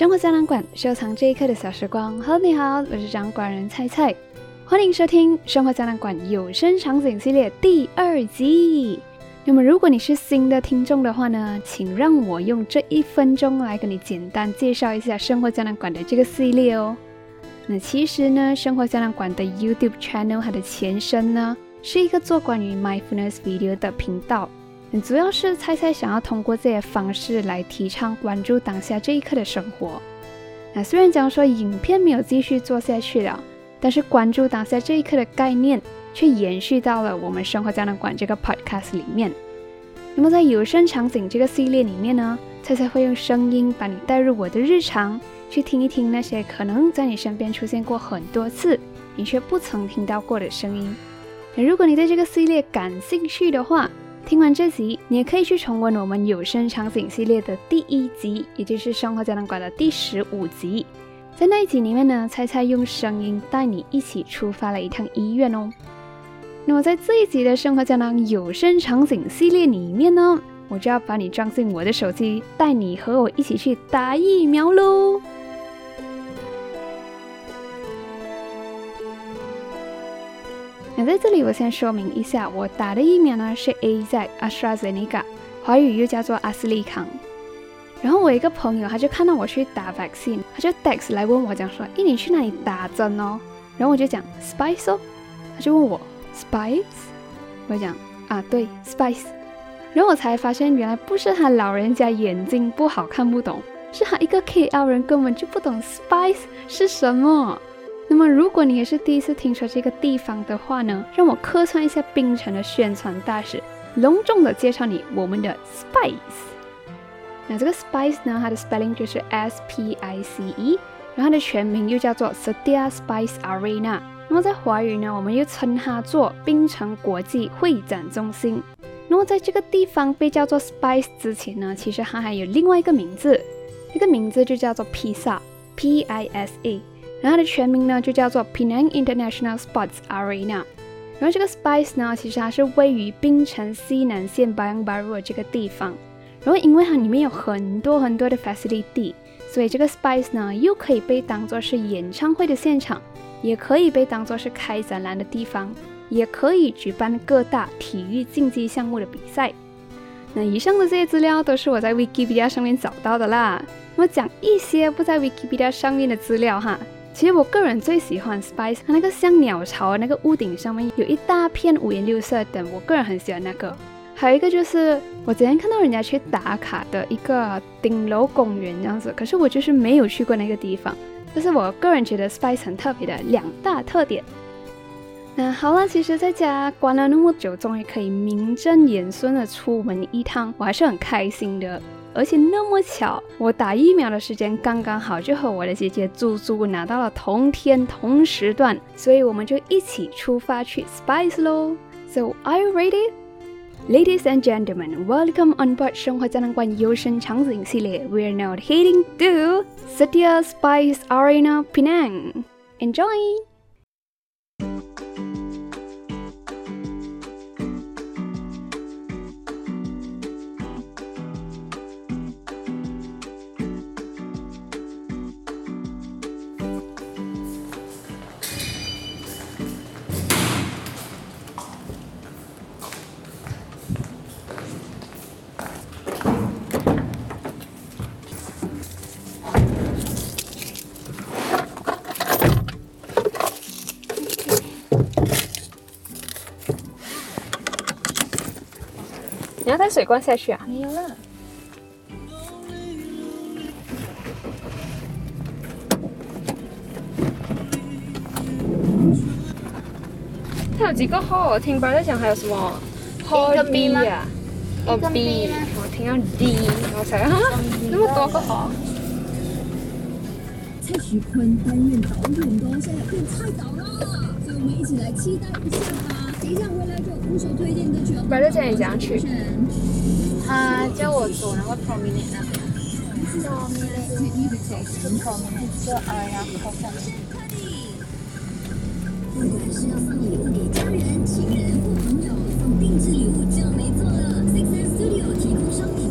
生活胶囊馆收藏这一刻的小时光。Hello，你好，我是掌管人菜菜，欢迎收听生活胶囊馆有声场景系列第二集。那么，如果你是新的听众的话呢，请让我用这一分钟来跟你简单介绍一下生活胶囊馆的这个系列哦。那其实呢，生活胶囊馆的 YouTube channel 它的前身呢，是一个做关于 mindfulness video 的频道。主要是猜猜想要通过这些方式来提倡关注当下这一刻的生活。那虽然讲说影片没有继续做下去了，但是关注当下这一刻的概念却延续到了我们生活胶囊馆这个 podcast 里面。那么在有声场景这个系列里面呢，猜猜会用声音把你带入我的日常，去听一听那些可能在你身边出现过很多次，你却不曾听到过的声音。那如果你对这个系列感兴趣的话，听完这集，你也可以去重温我们有声场景系列的第一集，也就是生活胶囊馆的第十五集。在那一集里面呢，猜猜用声音带你一起出发了一趟医院哦。那么在这一集的生活胶囊有声场景系列里面呢，我就要把你装进我的手机，带你和我一起去打疫苗喽。在这里，我先说明一下，我打的疫苗呢是 A Z AstraZeneca，华语又叫做阿斯利康。然后我一个朋友，他就看到我去打 vaccine，他就 text 来问我讲说：“诶，你去哪里打针哦？”然后我就讲 Spice 哦，他就问我 Spice，我讲啊对 Spice。然后我才发现，原来不是他老人家眼睛不好看不懂，是他一个 KL 人根本就不懂 Spice 是什么。那么，如果你也是第一次听说这个地方的话呢，让我客串一下槟城的宣传大使，隆重的介绍你我们的 Spice。那这个 Spice 呢，它的 spelling 就是 S P I C E，然后它的全名又叫做 Setia Spice Arena。那么在华语呢，我们又称它做槟城国际会展中心。那么在这个地方被叫做 Spice 之前呢，其实它还有另外一个名字，这个名字就叫做披萨，P I S A。然后它的全名呢就叫做 Penang International Sports Arena。然后这个 Spice 呢，其实它是位于槟城西南县 Bayang Baru 这个地方。然后因为它里面有很多很多的 facility，所以这个 Spice 呢又可以被当做是演唱会的现场，也可以被当做是开展览的地方，也可以举办各大体育竞技项目的比赛。那以上的这些资料都是我在 Wikipedia 上面找到的啦。我讲一些不在 Wikipedia 上面的资料哈。其实我个人最喜欢 Spice，它那个像鸟巢的那个屋顶上面有一大片五颜六色的，我个人很喜欢那个。还有一个就是我昨天看到人家去打卡的一个顶楼公园这样子，可是我就是没有去过那个地方。这是我个人觉得 Spice 很特别的两大特点。那好了，其实在家关了那么久，终于可以名正言顺的出门一趟，我还是很开心的。而且那么巧，我打疫苗的时间刚刚好，就和我的姐姐猪猪拿到了同天同时段，所以我们就一起出发去 Spice 喽。So are you ready? Ladies and gentlemen, welcome on board 生活胶囊馆有声场景系列。We are now heading to Setya Spice Arena Penang. Enjoy! 水罐下去啊？没有了。它有几个号？听白在讲还有什么？一个 B 吗啊？哦 B 我听到 D，我才啊，那么多个号。蔡徐坤担任导演的哦，现在变太早了，所以我们一起来期待一下吧。等一下回来就无所推荐歌曲哦。白乐姐，你怎样去？他叫我走那个 promenade 那边。promenade 是 promenade 是 Arena Coffee。不管是要送礼物给家人、情人或朋友，送定制礼物就没错了。Six Studio 提供商品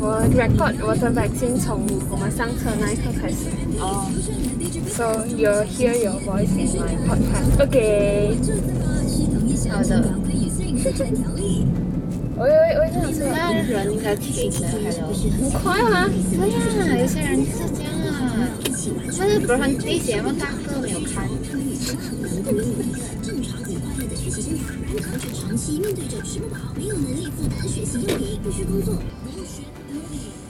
record 我的 vaccine 从我们上车那一刻开始。哦，So you hear your voice in my podcast. Okay. 好的。我我我也想说，那人应该停的。很快吗？对呀、有些人就是这样啊。那个 a n d 节目大哥没有看。长期面对着没有能力负担学习必须工作。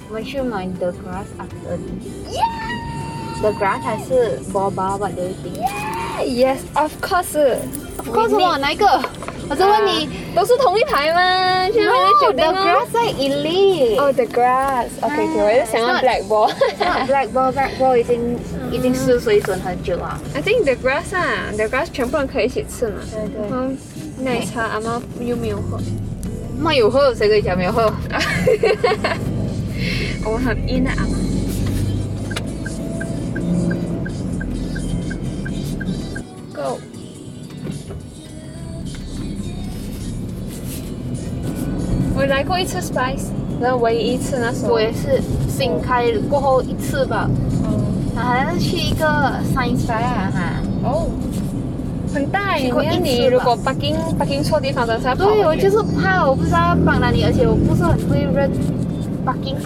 我们去买 The Grass after this。The Grass 还是 Boba What do you think？ Yes, of course. 告诉我哪一个？我在问你。都是同一排吗？去那边 No, 酒 The 店吗 Grass 在 Elite。哦、t h e grass. OK OK，我就想要 It's not- black ball. 那 Black Ball Black Ball 已经已经失水准很久了。 I think the grass 啊，the grass 全部人可以一起吃嘛。对对。嗯，奶茶阿妈又没有喝。妈有喝，谁跟你讲没有喝？ 我很 in 啊。Go。我来过一次 Spice，然后唯一一次那时候。我也是新开过后一次吧，哦好像是去一个 Science Fair 啊哈。哦，很大耶！去过你看一次吧你如果 parking parking 错地方，真是要跑对，我就是怕我不知道要放哪里，而且我不是很会认 parking。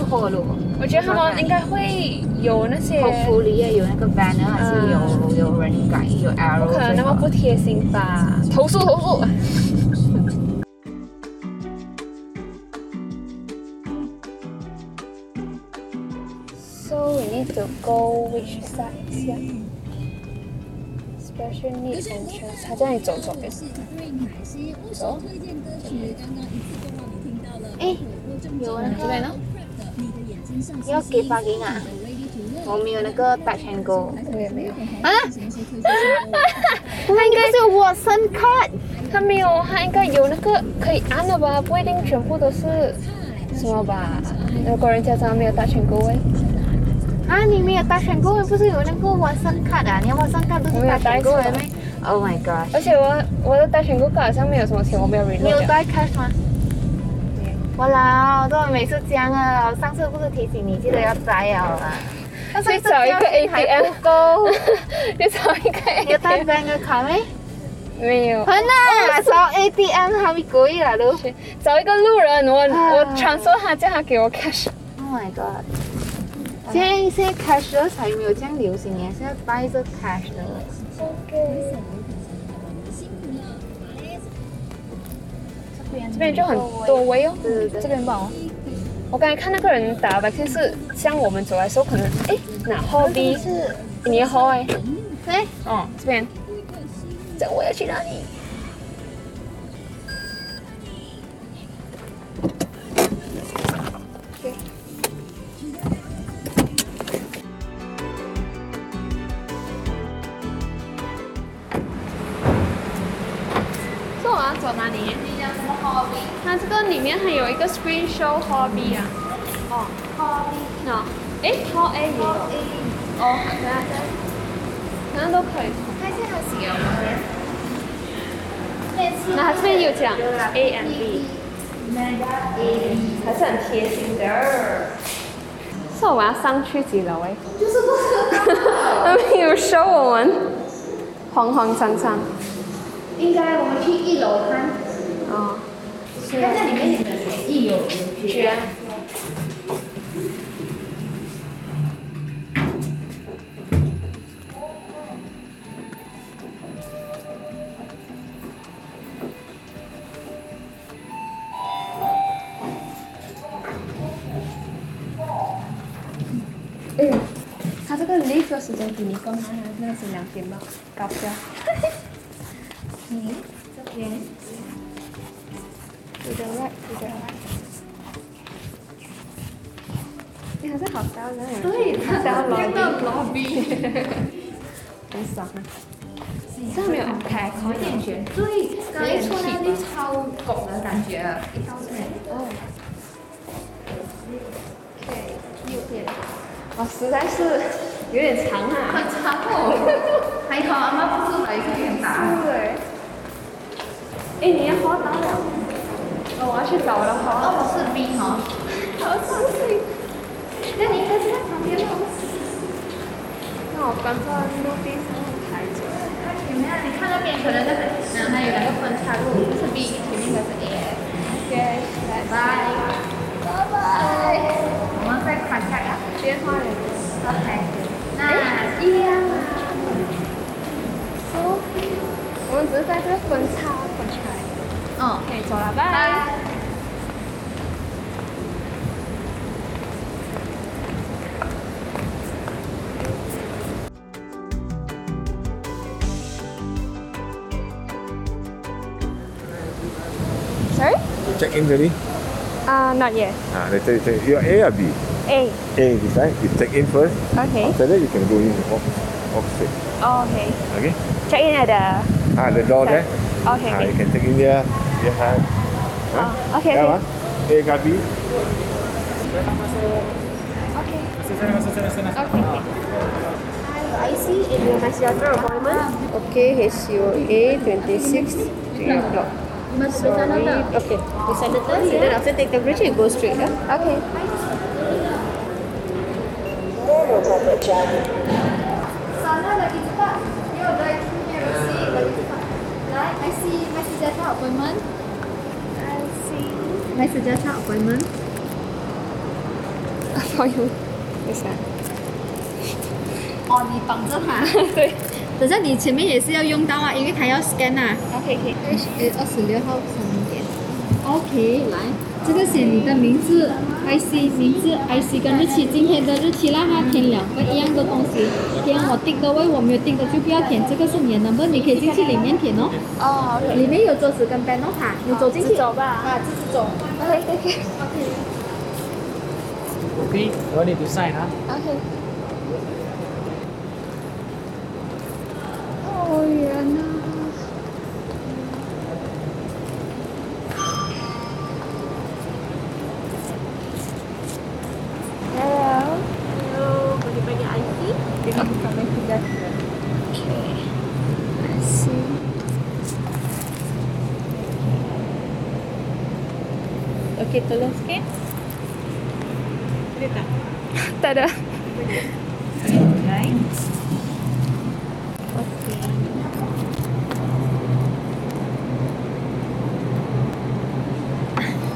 我觉得他们应该会有那些，后福里也有那个 banner，还是有有人改有 arrow 不可能那么不贴心吧？投诉投诉！So we need to go which side 呀？Special needs entrance，他叫你走左边。哎，有那个这边呢？要给 parking 啊？我没有那个 touch and go 我也没有，啊，他应该是有 Watson card。他没有，他应该有那个可以按的吧？不一定全部都是什么吧？如果人家真的没有大全购位，啊，你没有 touch and go，不是有那个 Watson card 啊？你要 Watson card 不是我没有 touch 带 and go 出来的咩？Oh my god！而且我我的大全购卡好像没有什么钱，我没有你有带 cash 吗？我老，都每次这样啊！我上次不是提醒你记得要摘啊去找一个 ATM 不够。你找一个你有卡没？没有。很难，找 ATM 还没贵啦都。找一个路人，我啊我传说他叫他给我 cash。Oh my god！现在现在 cash 的才没有这样流行耶，现在带着 cash 的。这边就很多位哦。对对对这边吧哦。我刚才看那个人打吧，就是像我们走来的时候，可能哎拿 hobby 是，你好哎哎，对，哦这边，这我要去哪里？Screen show hobby 啊。哦，hobby。那，哎，hall A 也有。哦，等下等下，好像都可以。看一下它写了吗？那它这边有讲 A and B，还是很贴心的。是我要上去几楼哎？就是不是他们有 show 我们，慌慌张张。应该我们去一楼看，哦，看看里面有没有协议有有绝。哎，他这个 leave 的时间比你更慢，那个是两点吧？搞笑。嗯，这边你好像好高的。对他想要看到 lobby，很爽啊！这没有开有点悬，对，刚一出那里超拱的感觉，一到这里，哦。对，右边。哇，实在是有点长啊。很长哦。还好阿妈不是来这边打。对。哎，你要滑倒了。哦，我要去找我的滑。哦，我是 B 哈。好伤心。那你旁边吗？那我刚刚路边上抬着。前面你看那边可能那个，嗯，还有两个分岔路，这是 B，前面的是 A。OK，拜拜。拜拜。我们再看看啊，电话有 OK，那一样我们只是在这个分岔分出来。嗯，可以走了，拜。Sorry? You check already? Uh, not yet. Ah, later you check. You're A or B? A. A this side. You check in first. Okay. After that, you can go in off, opposite. Oh, okay. Okay? Check in at the. Ah, the door there. Okay. Ah, you can check in there. Yeah. Huh? Oh, okay. Yeah, Okay. huh? A ke B? IC and your Hasiatra appointment. Okay, HCOA 26 3 o'clock. Sorry. Okay, you send the test and then after take temperature, you go straight. Yeah? Okay. Sana lagi cepat. Yo, like punya receipt lagi cepat. Like, I see my Sejahtera appointment. I see my Sejahtera appointment. For you. Yes, sir. 哦，你绑着它。对。 等下你前面也是要用到啊，因为它要 scan 啊。Okay, okay. H A 二十六号三点。OK，来，这个写你的名字、IC 名字、IC 跟日期，今天的日期啦它填两个一样的东西，填我定的位，我没有定的就不要填。这个是你的 number，你可以进去里面填哦。哦，OK。里面有桌子跟 pen 哦，哈，你走进去。走吧。啊，自己走。OK, OK. Okay, no need to sign, huh? OK. 好远呐。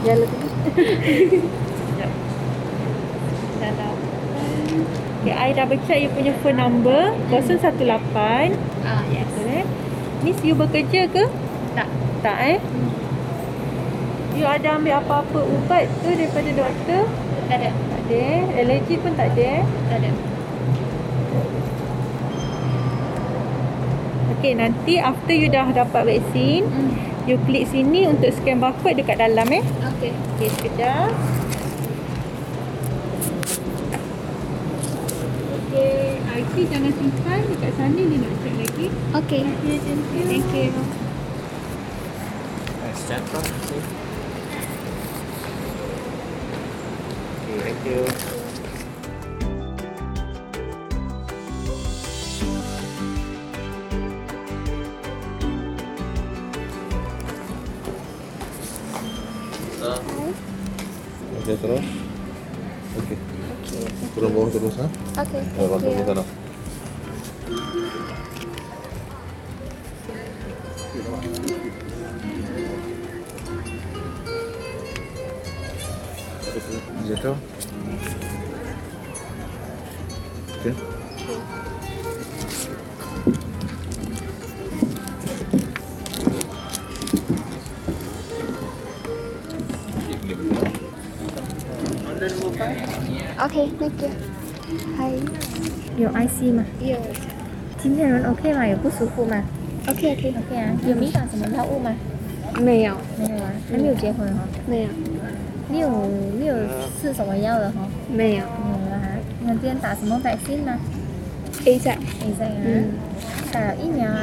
Ya. Dah lapan. Okay, I double check you punya phone number 018. Ah, yes. Eh? Miss, you bekerja ke? Tak. Tak eh? You ada ambil apa-apa ubat tu daripada doktor? Tak ada. Tak ada eh? Allergy pun tak ada eh? Tak ada. Okay, nanti after you dah dapat vaksin, you klik sini untuk scan barcode dekat dalam eh. Okay. Okay, sekejap. Okay, IC jangan simpan dekat sana dia nak check lagi. Okay. Okay, thank you. Thank you. Nice chat, huh? See? Okay, thank you. Ya terus. Okey. Okay. Turun bawah terus ha. Okey. Okay. Bawah terus sana. Okay. You. Hi. 有 IC 吗？有。今天人 OK 吗？有不舒服吗 OK OK。？OK 啊。有敏感什么药物吗？没有，没有啊，还没有结婚哈。没有，你有你有吃什么药的哈？没有。没有了哈。那今天打什么 vaccine 呢 A 在。？A 在啊。嗯。打了疫苗啊，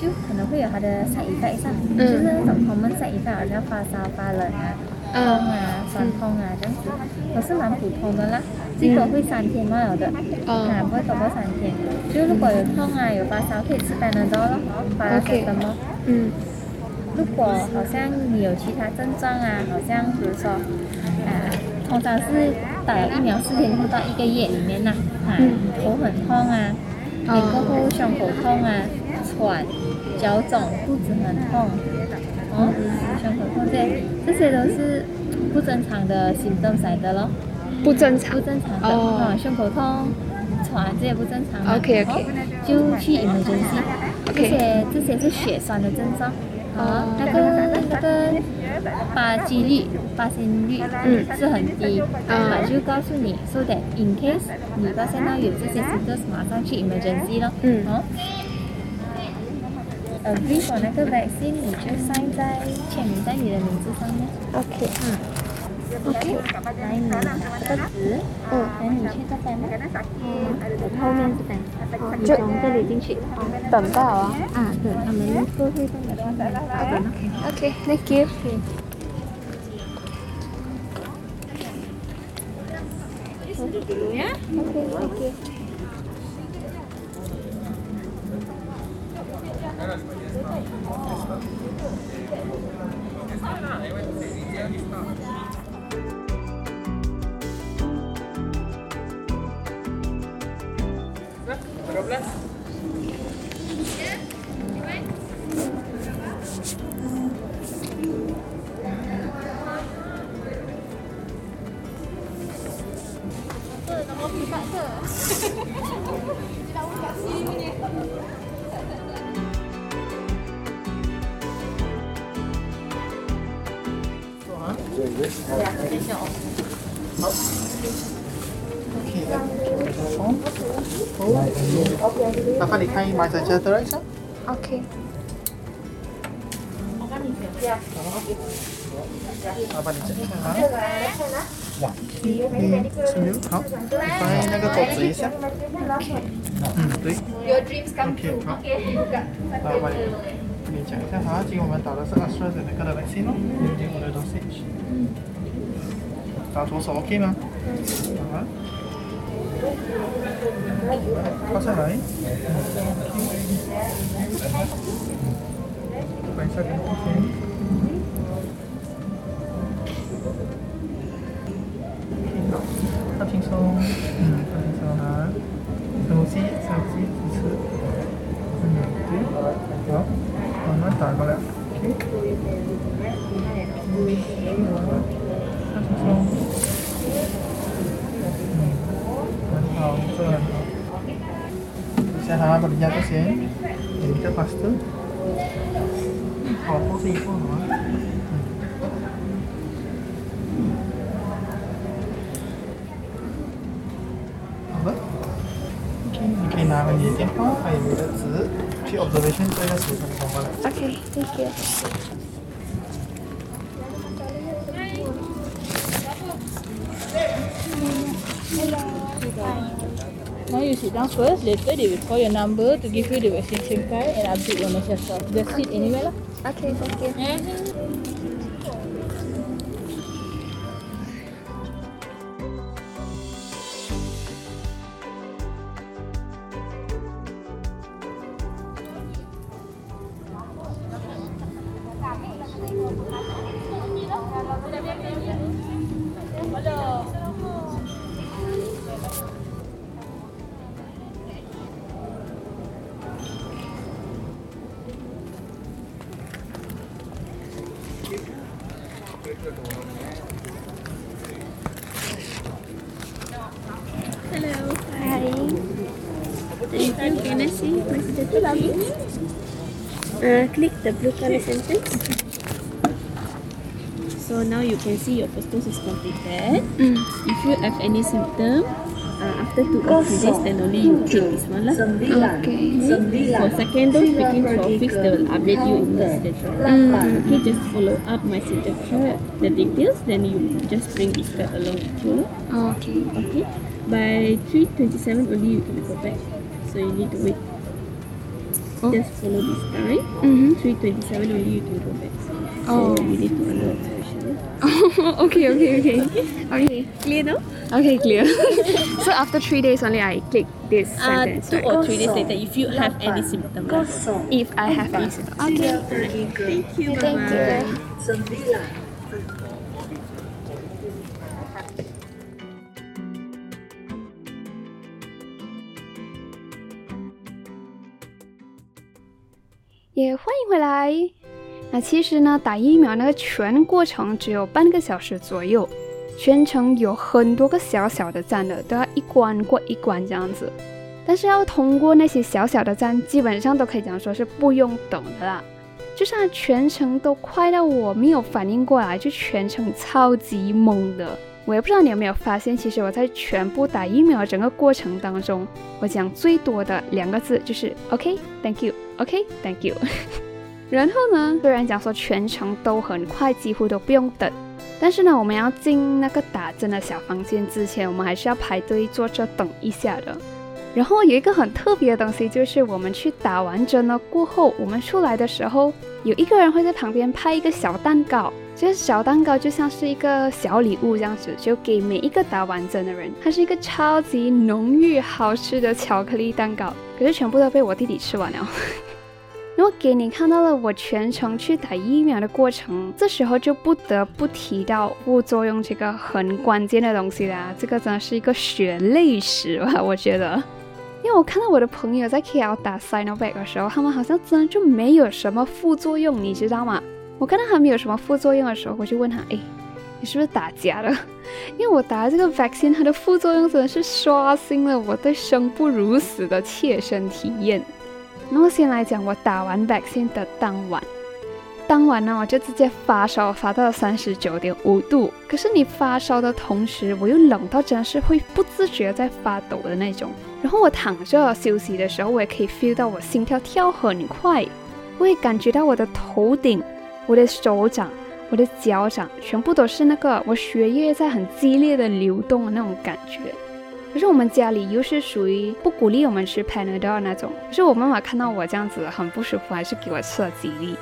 就可能会有它的 side effect 上，嗯就是那种 common side effect，好像发烧、发冷啊、痛嗯。啊、酸痛啊这样子，都是蛮普通的啦。最多会三天嘛，有的，啊，哦。不会超过三天。就如果有痛啊、有发烧，可以吃 Panadol 咯，巴拉塞什么。嗯。如果好像你有其他症状啊，好像比如说，啊，通常是打了疫苗四天后到一个月里面呐、啊，头很痛啊，脸过后胸口痛啊，喘，脚肿，肚子很痛，哦，胸口痛这这些都是不正常的 symptoms 来的咯，不正常不。正常的，哦啊，胸口痛。喘这些不正常的 OK，OK 哦就去 emergency，这 OK 些这些是血栓的症状，哦啊，那个那个发几率、发生率嗯是很低，嗯啊，就告诉你，so that in case 你发现到有这些 symptoms，马上去 emergency 咯，嗯哦。呃 g r 那个 vaccine 你就 sign 在签名在你的名字上面。OK，嗯。OK，来你拿这个纸，嗯然后你去这边吗？嗯，后面这边，哦，你从这里进去。等到啊。啊，对，他们都会帮你看的。OK，Thank you。麻烦你看一买在这的一下。OK。麻烦你整一下啊。哇，嗯，十六，好，放在那个桌子一下。嗯，对。OK，好。麻烦你跟你讲一下哈，今天我们打的是 AstraZeneca 的 vaccine 哦，已经我的 dosage。打左手 OK 吗？好啊。靠下来。关一下灯，OK。Ah, pada jatuh sih. Jadi kita pastu. Kopo sih itu, Okay, kita nak ambil dia. Apa? Ayo observation. Okay, thank you. Sit down first, later they will call your number to give you the vaccination card and update your message. Just sit anywhere lah. OK，Thank you。The blue color sentence. So now you can see your first dose is completed. If you have any symptom, uh, after two or three days, then only you take this one lah. OK。For second dose, within 12 weeks, they will update you in the signature. Okay, just follow up my signature, the details, then you just bring this card along with you. lah. OK。Okay, by 327 only you can go back. So you need to wait. Oh. Just follow this time. Mhm. 327 only you can go back. So Oh. you need to under observation. OK OK OK OK Clear now? OK clear. so after three days only I click this Uh, sentence, two right? or three days later, if you have any symptom. lah. If I have any symptoms. Okay. Thank you. Thank bye-bye. you. 也欢迎回来。那其实呢，打疫苗那个全过程只有半个小时左右，全程有很多个小小的站的，都要一关过一关这样子。但是要通过那些小小的站，基本上都可以讲说是不用等的啦。就算全程都快到我没有反应过来，就全程超级懵的。我也不知道你有没有发现，其实我在全部打疫苗整个过程当中，我讲最多的两个字就是 OK，Thank you，OK，Thank you。然后呢，虽然讲说全程都很快，几乎都不用等，但是呢，我们要进那个打针的小房间之前，我们还是要排队坐着等一下的。然后有一个很特别的东西，就是我们去打完针了过后，我们出来的时候，有一个人会在旁边拍一个小蛋糕。这个小蛋糕就像是一个小礼物这样子，就给每一个打完针的人。它是一个超级浓郁好吃的巧克力蛋糕，可是全部都被我弟弟吃完了。然后给你看到了我全程去打疫苗的过程，这时候就不得不提到副作用这个很关键的东西啦。这个真的是一个血泪史吧，我觉得。因为我看到我的朋友在 KL 打 Sinovac 的时候，他们好像真的就没有什么副作用，你知道吗？我看到他没有什么副作用的时候，我就问他：“哎，你是不是打假的？” 因为我打了这个 vaccine，它的副作用真的是刷新了我对生不如死的切身体验。那么先来讲我打完 vaccine 的当晚，当晚呢我就直接发烧，发到了三十九点五度。可是你发烧的同时，我又冷到真的是会不自觉在发抖的那种。然后我躺着休息的时候，我也可以 feel 到我心跳跳很快，我也感觉到我的头顶。我的手掌、我的脚掌，全部都是那个我血液在很激烈的流动的那种感觉。可是我们家里又是属于不鼓励我们吃 Panadol 那种。可是我妈妈看到我这样子很不舒服，还是给我吃了几粒。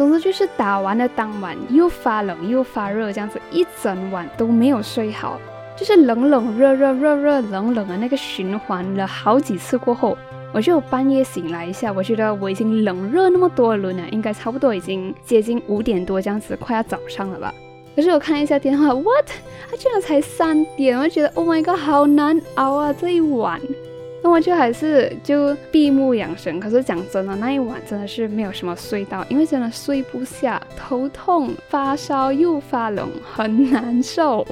总之就是打完的当晚又发冷又发热，这样子一整晚都没有睡好，就是冷冷热热热热冷冷的那个循环了好几次过后。我就半夜醒来一下，我觉得我已经冷热那么多轮了，应该差不多已经接近五点多这样子，快要早上了吧。可是我看一下电话，what？它居然才三点，我就觉得 oh my god，好难熬啊这一晚。那我就还是就闭目养神。可是讲真的，那一晚真的是没有什么睡到，因为真的睡不下，头痛、发烧又发冷，很难受。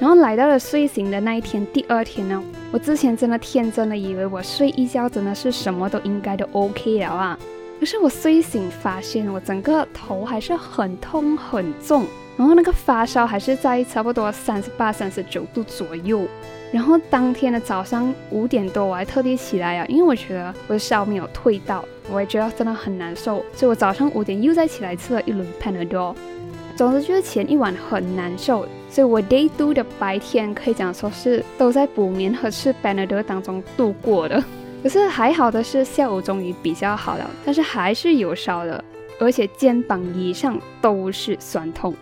然后来到了睡醒的那一天，第二天呢，我之前真的天真的以为我睡一觉真的是什么都应该都 OK 了啊，可是我睡醒发现我整个头还是很痛很重，然后那个发烧还是在差不多三十八、三十九度左右。然后当天的早上五点多我还特地起来啊，因为我觉得我的烧没有退到，我也觉得真的很难受，所以我早上五点又再起来吃了一轮 Panadol。总之就是前一晚很难受。所以我 day two 的白天可以讲说是都在补眠和吃 Panadol 当中度过的。可是还好的是下午终于比较好了，但是还是有烧的，而且肩膀以上都是酸痛。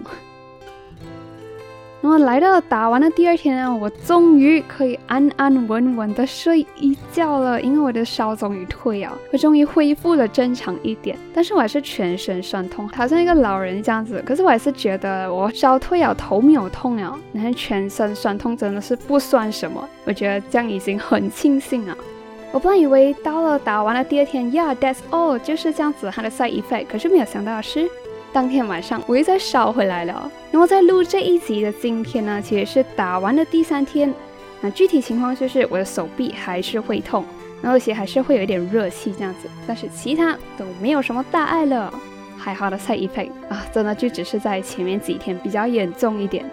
然后来到了打完的第二天呢，我终于可以安安稳稳的睡一觉了，因为我的烧终于退了，我终于恢复了正常一点。但是我还是全身酸痛，好像一个老人这样子。可是我还是觉得我烧退了，头没有痛了，然后全身酸痛真的是不算什么。我觉得这样已经很庆幸了。我本来以为到了打完了第二天，Yeah，that's all，就是这样子，它的 side effect。可是没有想到的是。当天晚上我又再烧回来了，然后在录这一集的今天呢，其实是打完的第三天。那具体情况就是我的手臂还是会痛，然后而且还是会有一点热气这样子，但是其他都没有什么大碍了。还好的蔡依佩啊，真的就只是在前面几天比较严重一点。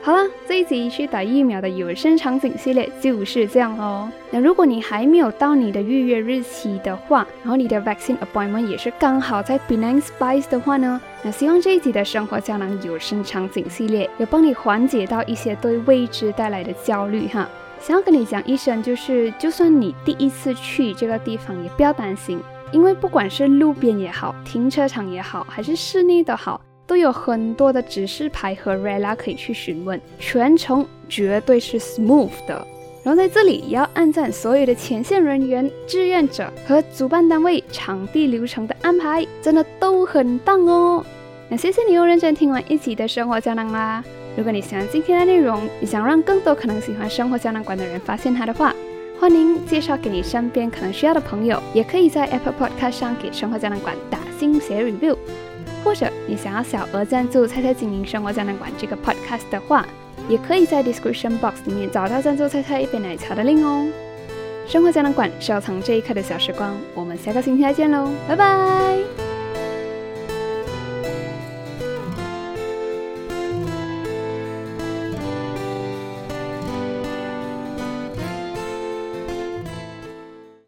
好了，这一集去打疫苗的有声场景系列就是这样哦。那如果你还没有到你的预约日期的话，然后你的 vaccine appointment 也是刚好在 b e n a n Spice 的话呢，那希望这一集的生活胶囊有声场景系列有帮你缓解到一些对未知带来的焦虑哈。想要跟你讲一声，就是就算你第一次去这个地方，也不要担心，因为不管是路边也好，停车场也好，还是室内都好。都有很多的指示牌和 rela 可以去询问，全程绝对是 smooth 的。然后在这里也要按赞所有的前线人员、志愿者和主办单位，场地流程的安排真的都很棒哦。那谢谢你又认真听完一集的生活胶囊啦。如果你喜欢今天的内容，你想让更多可能喜欢生活胶囊馆的人发现它的话，欢迎介绍给你身边可能需要的朋友，也可以在 Apple Podcast 上给生活胶囊馆打星写 review。或者你想要小额赞助菜菜经营生活胶囊馆这个 podcast 的话，也可以在 description box 里面找到赞助菜菜一杯奶茶的 link 哦。生活胶囊馆收藏这一刻的小时光，我们下个星期再见喽，拜拜。